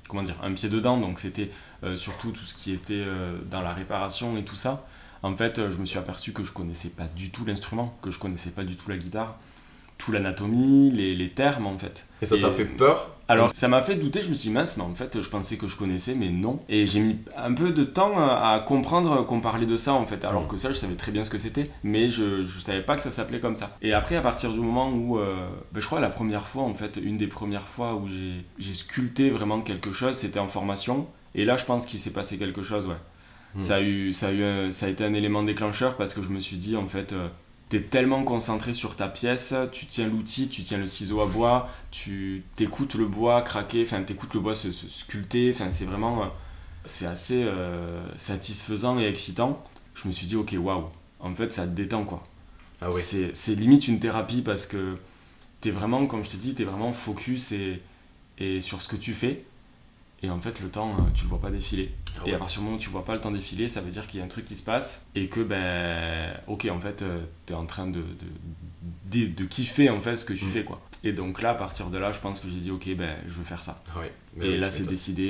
comment dire, un pied dedans, donc c'était euh, surtout tout ce qui était euh, dans la réparation et tout ça. En fait, euh, je me suis aperçu que je connaissais pas du tout l'instrument, que je connaissais pas du tout la guitare, tout l'anatomie, les, les termes en fait. Et ça t'a fait peur alors, ça m'a fait douter, je me suis dit, mince, mais en fait, je pensais que je connaissais, mais non. Et j'ai mis un peu de temps à à comprendre qu'on parlait de ça, en fait. Alors Mm. que ça, je savais très bien ce que c'était, mais je, je savais pas que ça s'appelait comme ça. Et après, à partir du moment où, euh, ben, je crois, la première fois, en fait, une des premières fois où j'ai sculpté vraiment quelque chose, c'était en formation. Et là, je pense qu'il s'est passé quelque chose, ouais. Mm. Ça, a eu, ça, a eu un- ça a été un élément déclencheur parce que je me suis dit, en fait, euh, t'es tellement concentré sur ta pièce, tu tiens l'outil, tu tiens le ciseau à bois, tu t'écoutes le bois craquer, enfin, t'écoutes le bois se, se sculpter, enfin, c'est vraiment. euh, c'est assez euh, satisfaisant et excitant. Je me suis dit, ok, waouh, en fait, ça te détend, quoi. Ah c'est limite une thérapie parce que t'es vraiment, comme je te dis, t'es vraiment focus et, et sur ce que tu fais. Et en fait, le temps, euh, tu le vois pas défiler. Ah Et à partir du moment où tu vois pas le temps défiler, ça veut dire qu'il y a un truc qui se passe et que, ben, ok, en fait, euh, t'es en train de, de, de, de kiffer en fait ce que tu Mm. fais, quoi. Et donc là, à partir de là, je pense que j'ai dit, ok, ben, je veux faire ça. Ah ouais. Et là, tu c'est décidé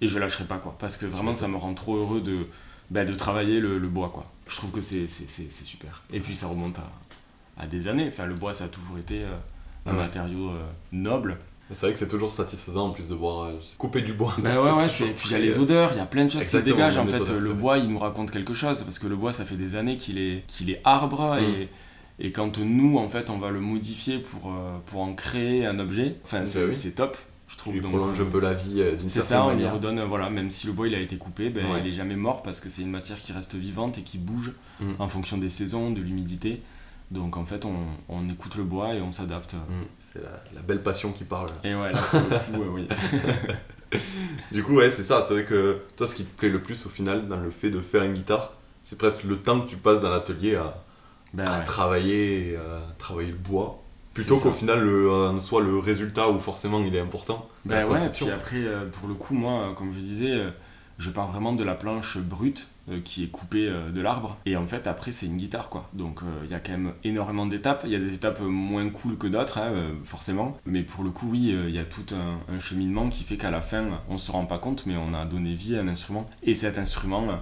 et, et je lâcherai pas, quoi. Parce que vraiment, ça me rend trop heureux de, ben, de travailler le, le bois, quoi. Je trouve que c'est c'est- c'est- c'est super. Et puis, ça remonte à, à des années. Enfin, le bois, ça a toujours été euh, un Ouais. matériau euh, noble. Mais c'est vrai que c'est toujours satisfaisant en plus de voir euh, couper du bois. Ouais, ouais, C'est c'est... toujours puis il y a les odeurs, il y a plein de choses qui se dégagent. En fait, odeurs, le c'est vrai. bois, il nous raconte quelque chose, parce que le bois, ça fait des années qu'il est, qu'il est arbre, Mm. et, et quand nous, en fait, on va le modifier pour, euh, pour en créer un objet, enfin, c'est, c'est top, je trouve. Il Donc, prolonge euh, un peu la vie euh, d'une c'est certaine ça, on lui manière. redonne, voilà, même si le bois, il a été coupé, ben, Ouais. il est jamais mort, parce que c'est une matière qui reste vivante et qui bouge Mm. en fonction des saisons, de l'humidité. Donc, en fait, on, on écoute le bois et on s'adapte. Mm. C'est la, la belle passion qui parle. Et ouais, là, pour le coup, oui. Du coup, ouais, c'est ça. C'est vrai que toi, ce qui te plaît le plus au final dans le fait de faire une guitare, c'est presque le temps que tu passes dans l'atelier à, Ben à ouais. travailler, à travailler le bois. Plutôt qu'au final, le, en soit le résultat où forcément il est important. Ben ouais, puis après, euh, pour le coup, moi, euh, comme je disais, euh, je pars vraiment de la planche brute qui est coupée euh, de l'arbre. Et en fait, après, c'est une guitare, quoi. Donc, euh, il y a quand même énormément d'étapes. Il y a des étapes euh, moins cool que d'autres, hein, euh, forcément. Mais pour le coup, oui, euh, il y a tout un, un cheminement qui fait qu'à la fin, on se rend pas compte, mais on a donné vie à un instrument. Et cet instrument, euh,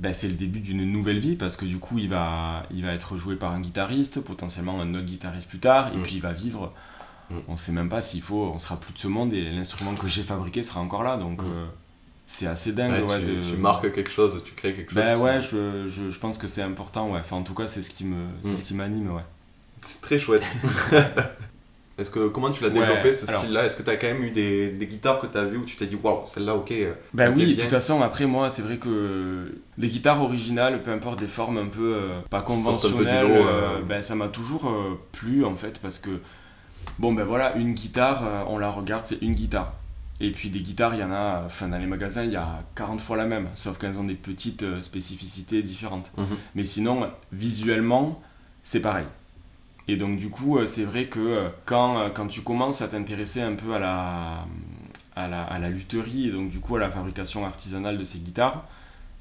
ben, c'est le début d'une nouvelle vie parce que du coup, il va, il va être joué par un guitariste, potentiellement un autre guitariste plus tard, et Mm. puis il va vivre. Mm. On sait même pas s'il faut, on sera plus de ce monde et l'instrument que j'ai fabriqué sera encore là. Donc, Mm. euh, c'est assez dingue. Ouais, ouais, tu, de... tu marques quelque chose, tu crées quelque chose. Ben qui- ouais, je, je, je pense que c'est important. Ouais. Enfin, en tout cas, c'est ce qui me, c'est Mm. ce qui m'anime. Ouais. C'est très chouette. Est-ce que comment tu l'as Ouais, développé ce alors- style-là? Est-ce que tu as quand même eu des, des guitares que tu as vues où tu t'es dit waouh, celle-là, ok. euh, Ben oui, de toute façon, après moi, c'est vrai que les guitares originales, peu importe des formes un peu euh, pas peu conventionnelles, lot, euh, euh. ben, ça m'a toujours plu en fait parce que bon ben voilà, une guitare, on la regarde, c'est une guitare. Et puis des guitares, il y en a, enfin dans les magasins, il y a 40 fois la même, sauf qu'elles ont des petites euh, spécificités différentes. Mhm. Mais sinon, visuellement, c'est pareil. Et donc du coup, euh, c'est vrai que euh, quand, quand tu commences à t'intéresser un peu à la, à, la, à la lutherie et donc du coup à la fabrication artisanale de ces guitares,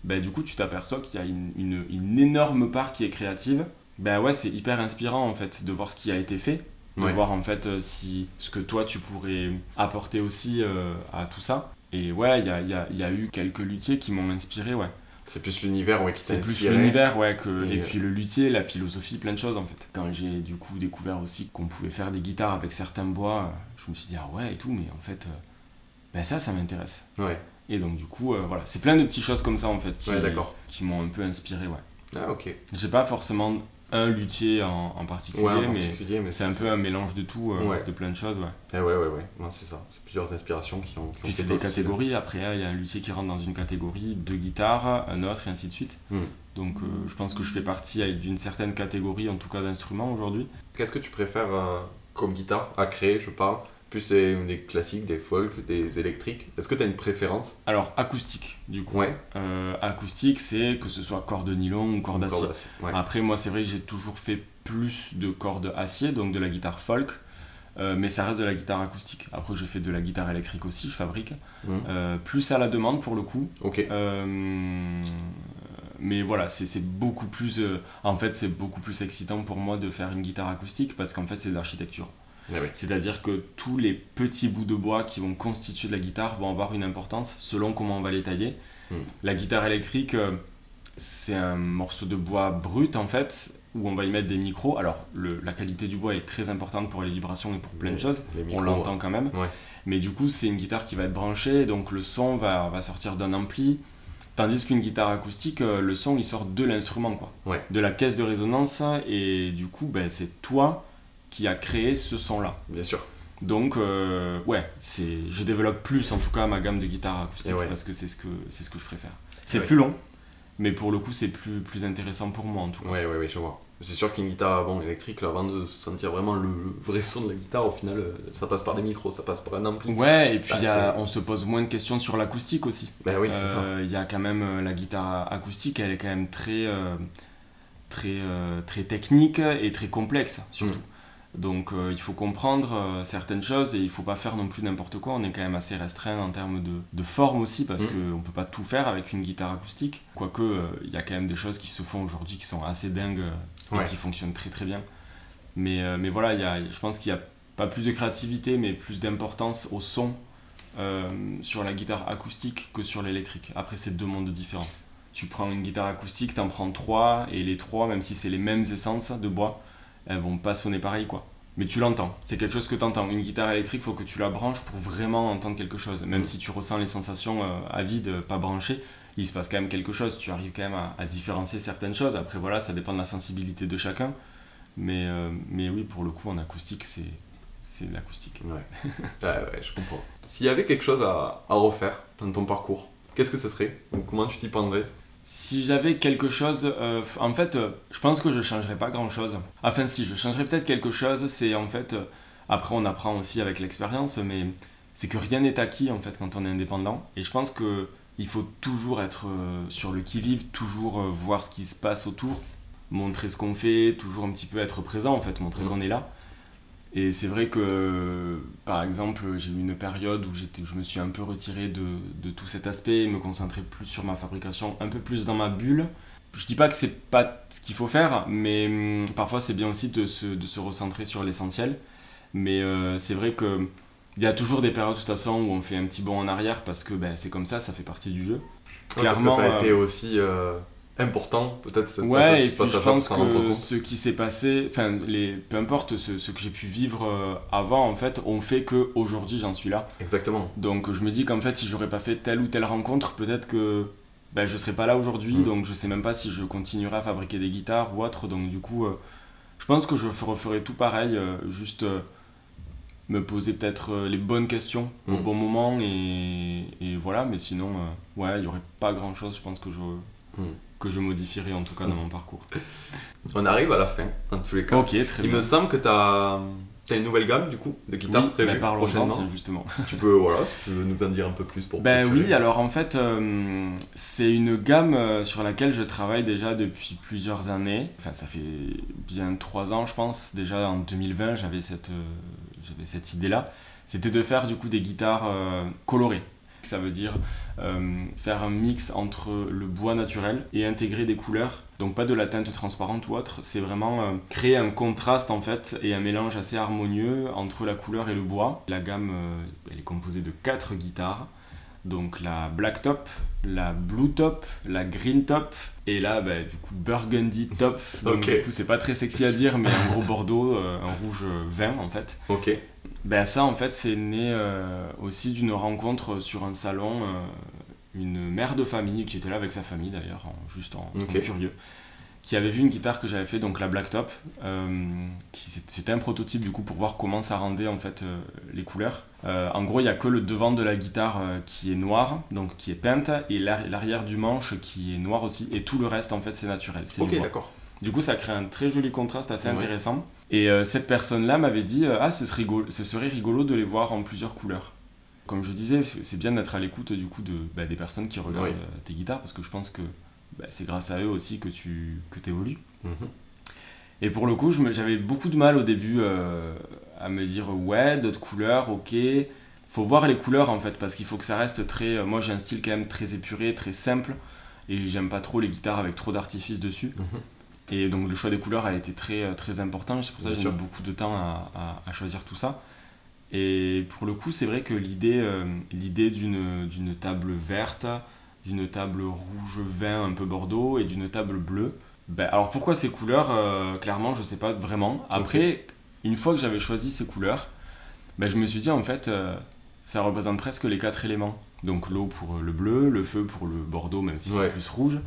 ben, du coup tu t'aperçois qu'il y a une, une, une énorme part qui est créative. Ben ouais, c'est hyper inspirant en fait de voir ce qui a été fait, de Ouais. voir en fait euh, si ce que toi tu pourrais apporter aussi euh, à tout ça. Et ouais, il y a, y a- y a eu quelques luthiers qui m'ont inspiré, ouais. C'est plus l'univers ouais, qui t'a C'est plus l'univers, ouais, que, Et, et, euh, puis le luthier, la philosophie, plein de choses en fait. Quand j'ai du coup découvert aussi qu'on pouvait faire des guitares avec certains bois, je me suis dit, ah ouais, et tout, mais en fait, euh, ben ça, ça m'intéresse. Ouais, Et donc du coup, voilà, c'est plein de petites choses comme ça en fait qui, ouais qui m'ont un peu inspiré, ouais. Ah, ok. J'ai pas forcément un luthier en, en particulier, Ouais, en mais particulier, mais c'est un peu un mélange de tout, euh, Ouais. de plein de choses, ouais. Eh ouais, ouais, ouais. Ouais, c'est ça. C'est plusieurs inspirations qui ont. qui Puis c'est des catégories, après il y a un luthier qui rentre dans une catégorie, deux guitares, un autre, et ainsi de suite. Hmm. Donc euh, je pense que je fais partie avec- d'une certaine catégorie, en tout cas d'instruments aujourd'hui. Qu'est-ce que tu préfères euh, comme guitare à créer, je parle Plus c'est des classiques, des folk, des électriques. Est-ce que tu as une préférence? Alors acoustique, du coup. Ouais. Euh, acoustique, c'est que ce soit corde nylon ou corde Corde acier. Ouais. Après, moi, c'est vrai que j'ai toujours fait plus de cordes acier, donc de la guitare folk, euh, mais ça reste de la guitare acoustique. Après, je fais de la guitare électrique aussi, je fabrique. Mhm. Euh, plus à la demande pour le coup. Ok. Mais voilà, c'est beaucoup plus. en fait, c'est beaucoup plus excitant pour moi de faire une guitare acoustique parce qu'en fait, c'est de l'architecture. Ah ouais. C'est-à-dire que tous les petits bouts de bois qui vont constituer de la guitare vont avoir une importance selon comment on va les tailler. Hmm. La guitare électrique, euh, c'est un morceau de bois brut en fait, où on va y mettre des micros. Alors, le- la qualité du bois est très importante pour les vibrations et pour plein de choses. on l'entend quand même. Ouais. Mais du coup, c'est une guitare qui va être branchée, donc le son va, va sortir d'un ampli. Tandis qu'une guitare acoustique, euh, le son il sort de l'instrument, quoi. Ouais. De la caisse de résonance, et du coup, ben, c'est toi qui as créé ce son-là. Bien sûr. Donc, euh, ouais, c'est, je développe plus en tout cas ma gamme de Et ouais. parce que c'est ce que, c'est ce que je préfère. C'est Ouais. plus long, mais pour le coup, c'est plus, plus intéressant pour moi en tout cas. Ouais, ouais, ouais, je vois. C'est sûr qu'une guitare bon, électrique, là, avant de sentir vraiment le, le vrai son de la guitare, au final, euh, ça passe par des micros, ça passe par un ampli. Ouais, et puis Bah, y a- on se pose moins de questions sur l'acoustique aussi. Bah oui, c'est ça. Euh, Il y a quand même la guitare acoustique, elle est quand même très, euh, très, très technique et très complexe surtout. Mm. Donc euh, il faut comprendre euh, certaines choses et il faut pas faire non plus n'importe quoi. On est quand même assez restreint en termes de, de forme aussi parce Mm. qu'on peut pas tout faire avec une guitare acoustique. Quoique euh, il y a quand même des choses qui se font aujourd'hui qui sont assez dingues et Ouais. qui fonctionnent très très bien. Mais, mais voilà, il y a, je pense qu'il y a pas plus de créativité mais plus d'importance au son euh, sur la guitare acoustique que sur l'électrique. Après, c'est deux mondes différents. Tu prends une guitare acoustique, t'en prends trois, et les trois, même si c'est les mêmes essences de bois, elles vont pas sonner pareil, quoi. Mais tu l'entends, c'est quelque chose que t'entends. Une guitare électrique, faut que tu la branches pour vraiment entendre quelque chose. Même Mm. si tu ressens les sensations euh, à vide, euh, pas branchées, il se passe quand même quelque chose. Tu arrives quand même à, à différencier certaines choses. Après, voilà, ça dépend de la sensibilité de chacun. Mais, euh, mais oui, pour le coup, en acoustique, c'est c'est l'acoustique. Ouais. ouais, ouais, je comprends. S'il y avait quelque chose à, à refaire dans ton parcours, qu'est-ce que ce serait? Comment tu t'y prendrais? Si j'avais quelque chose, euh, en fait, euh, je pense que je changerais pas grand chose. Enfin, si, je changerais peut-être quelque chose, c'est en fait, euh, après on apprend aussi avec l'expérience, mais c'est que rien n'est acquis en fait quand on est indépendant. Et je pense que il faut toujours être sur le qui-vive, toujours voir ce qui se passe autour, montrer ce qu'on fait, toujours un petit peu être présent en fait, montrer Mhm. qu'on est là. Et c'est vrai que, par exemple, j'ai eu une période où j'étais, je me suis un peu retiré de, de tout cet aspect, me concentrer plus sur ma fabrication, un peu plus dans ma bulle. Je dis pas que c'est pas ce qu'il faut faire, mais hum, parfois c'est bien aussi de se, de se recentrer sur l'essentiel. Mais euh, c'est vrai que il y a toujours des périodes de toute façon où on fait un petit bond en arrière parce que ben, c'est comme ça, ça fait partie du jeu. Ouais, Parce que ça a euh, été aussi euh, important, peut-être, ce Ouais, et puis je pense que ce qui s'est passé, enfin, les, peu importe ce, ce que j'ai pu vivre euh, avant, en fait, ont fait que aujourd'hui j'en suis là. Exactement. Donc je me dis qu'en fait, si j'aurais pas fait telle ou telle rencontre, peut-être que ben, je serais pas là aujourd'hui. Mm. Donc je sais même pas si je continuerai à fabriquer des guitares ou autre. Donc du coup, euh, je pense que je referai tout pareil, euh, juste euh, me poser peut-être les bonnes questions au Mm. bon moment et, et voilà. Mais sinon, ouais, il y aurait pas grand chose, je pense que je Mm. Que je modifierais en tout cas dans mon parcours. On arrive à la fin, dans tous les cas. Ok, très Il bien. me semble que tu as une nouvelle gamme du coup de guitares Oui, prévue ben, prochainement. justement. Si tu peux, voilà, si tu veux nous en dire un peu plus pour. Ben oui, alors en fait, euh, c'est une gamme euh, sur laquelle je travaille déjà depuis plusieurs années. Enfin, ça fait bien trois ans, je pense. Déjà en 2020, j'avais cette, euh, cette idée-là. C'était de faire du coup des guitares euh, colorées. Ça veut dire euh, faire un mix entre le bois naturel et intégrer des couleurs. Donc pas de la teinte transparente ou autre. C'est vraiment euh, créer un contraste en fait et un mélange assez harmonieux entre la couleur et le bois. La gamme, euh, elle est composée de quatre guitares. Donc la black top, la blue top, la green top et là bah, du coup burgundy top. Donc du coup c'est pas très sexy à dire mais un gros bordeaux, un rouge vin en fait. Ok. Ben ça en fait c'est né euh, aussi d'une rencontre sur un salon, euh, une mère de famille qui était là avec sa famille d'ailleurs, en- juste en, en Ok. curieux, qui avait vu une guitare que j'avais fait, donc la Black Top, euh, qui c'était un prototype du coup pour voir comment ça rendait en fait euh, les couleurs. En gros il y a que le devant de la guitare qui est noir, donc qui est peinte, et l'ar- l'arrière du manche qui est noir aussi, et tout le reste en fait c'est naturel. Ok, d'accord. Du coup, ça crée un très joli contraste assez Ouais. intéressant. Et euh, cette personne-là m'avait dit euh, Ah, ce serait, rigolo, ce serait rigolo de les voir en plusieurs couleurs. Comme je disais, c'est bien d'être à l'écoute du coup de, bah, des personnes qui regardent Ouais. euh, tes guitares parce que je pense que bah, c'est grâce à eux aussi que tu que évolues. Mhm. Et pour le coup, j'avais beaucoup de mal au début euh, à me dire Ouais, d'autres couleurs, ok. Faut voir les couleurs en fait parce qu'il faut que ça reste très. euh, moi, j'ai un style quand même très épuré, très simple. Et j'aime pas trop les guitares avec trop d'artifices dessus. Mhm. Et donc le choix des couleurs a été très, euh, très important. C'est pour ça que j'ai mis sûr. beaucoup de temps à, à- à choisir tout ça. Et pour le coup, c'est vrai que l'idée euh, l'idée d'une d'une table verte, d'une table rouge vin un peu bordeaux et d'une table bleue. Ben, alors pourquoi ces couleurs euh, Clairement, je sais pas vraiment. Après, une fois que j'avais choisi ces couleurs, ben, je me suis dit en fait, euh, ça représente presque les quatre éléments. Donc l'eau pour le bleu, le feu pour le bordeaux, même si Ouais. c'est plus rouge,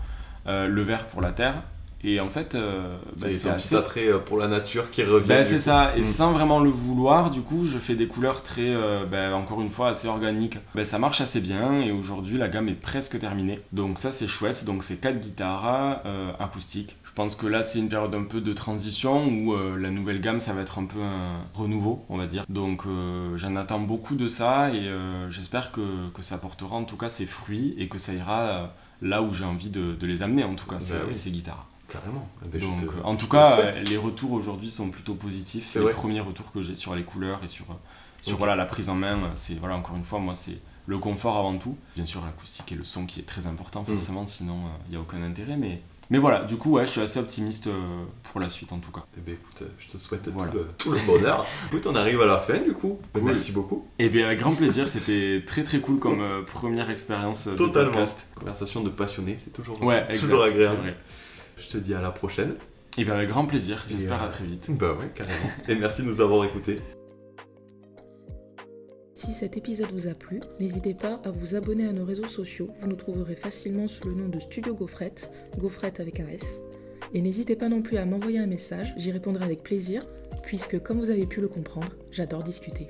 le vert pour la terre. Et en fait, euh, Et c'est un assez petit attrait euh, pour la nature qui revient. du c'est ça, et Mm. sans vraiment le vouloir, du coup, je fais des couleurs très, euh, ben, encore une fois, assez organiques. Ben, ça marche assez bien, et aujourd'hui, la gamme est presque terminée. Donc ça, c'est chouette, donc c'est quatre guitares euh, acoustiques. Je pense que là, c'est une période un peu de transition, où la nouvelle gamme, ça va être un peu un renouveau, on va dire. Donc j'en attends beaucoup de ça, et j'espère que, que ça portera en tout cas ses fruits, et que ça ira là où j'ai envie de, de les amener, en tout cas, ces, oui. ces guitares. Carrément. Eh ben, Donc, te- euh, en tout cas, le euh, les retours aujourd'hui sont plutôt positifs. Les vrai. premiers retours que j'ai sur les couleurs et sur, euh, sur voilà, la prise en main, c'est voilà, encore une fois, moi, c'est le confort avant tout. Bien sûr, l'acoustique et le son qui est très important, Mm. forcément, sinon il n'y a aucun intérêt. Mais, mais voilà, du coup, ouais, je suis assez optimiste euh, pour la suite en tout cas. Eh ben, écoute, euh, je te souhaite Voilà. tout, le, tout le bonheur. écoute, on arrive à la fin du coup. Cool. Merci beaucoup. Et bien, avec grand plaisir, c'était très très cool comme euh, première expérience euh, de podcast. Conversation de passionnés, c'est toujours, Ouais, exact, toujours agréable. Je te dis à la prochaine. Et bien, avec grand plaisir, j'espère euh, à très vite. Bah ouais, carrément. Et merci de nous avoir écoutés. Si cet épisode vous a plu, n'hésitez pas à vous abonner à nos réseaux sociaux. Vous nous trouverez facilement sous le nom de Studio Gaufrette, Gaufrette avec un S. Et n'hésitez pas non plus à m'envoyer un message, j'y répondrai avec plaisir, puisque comme vous avez pu le comprendre, j'adore discuter.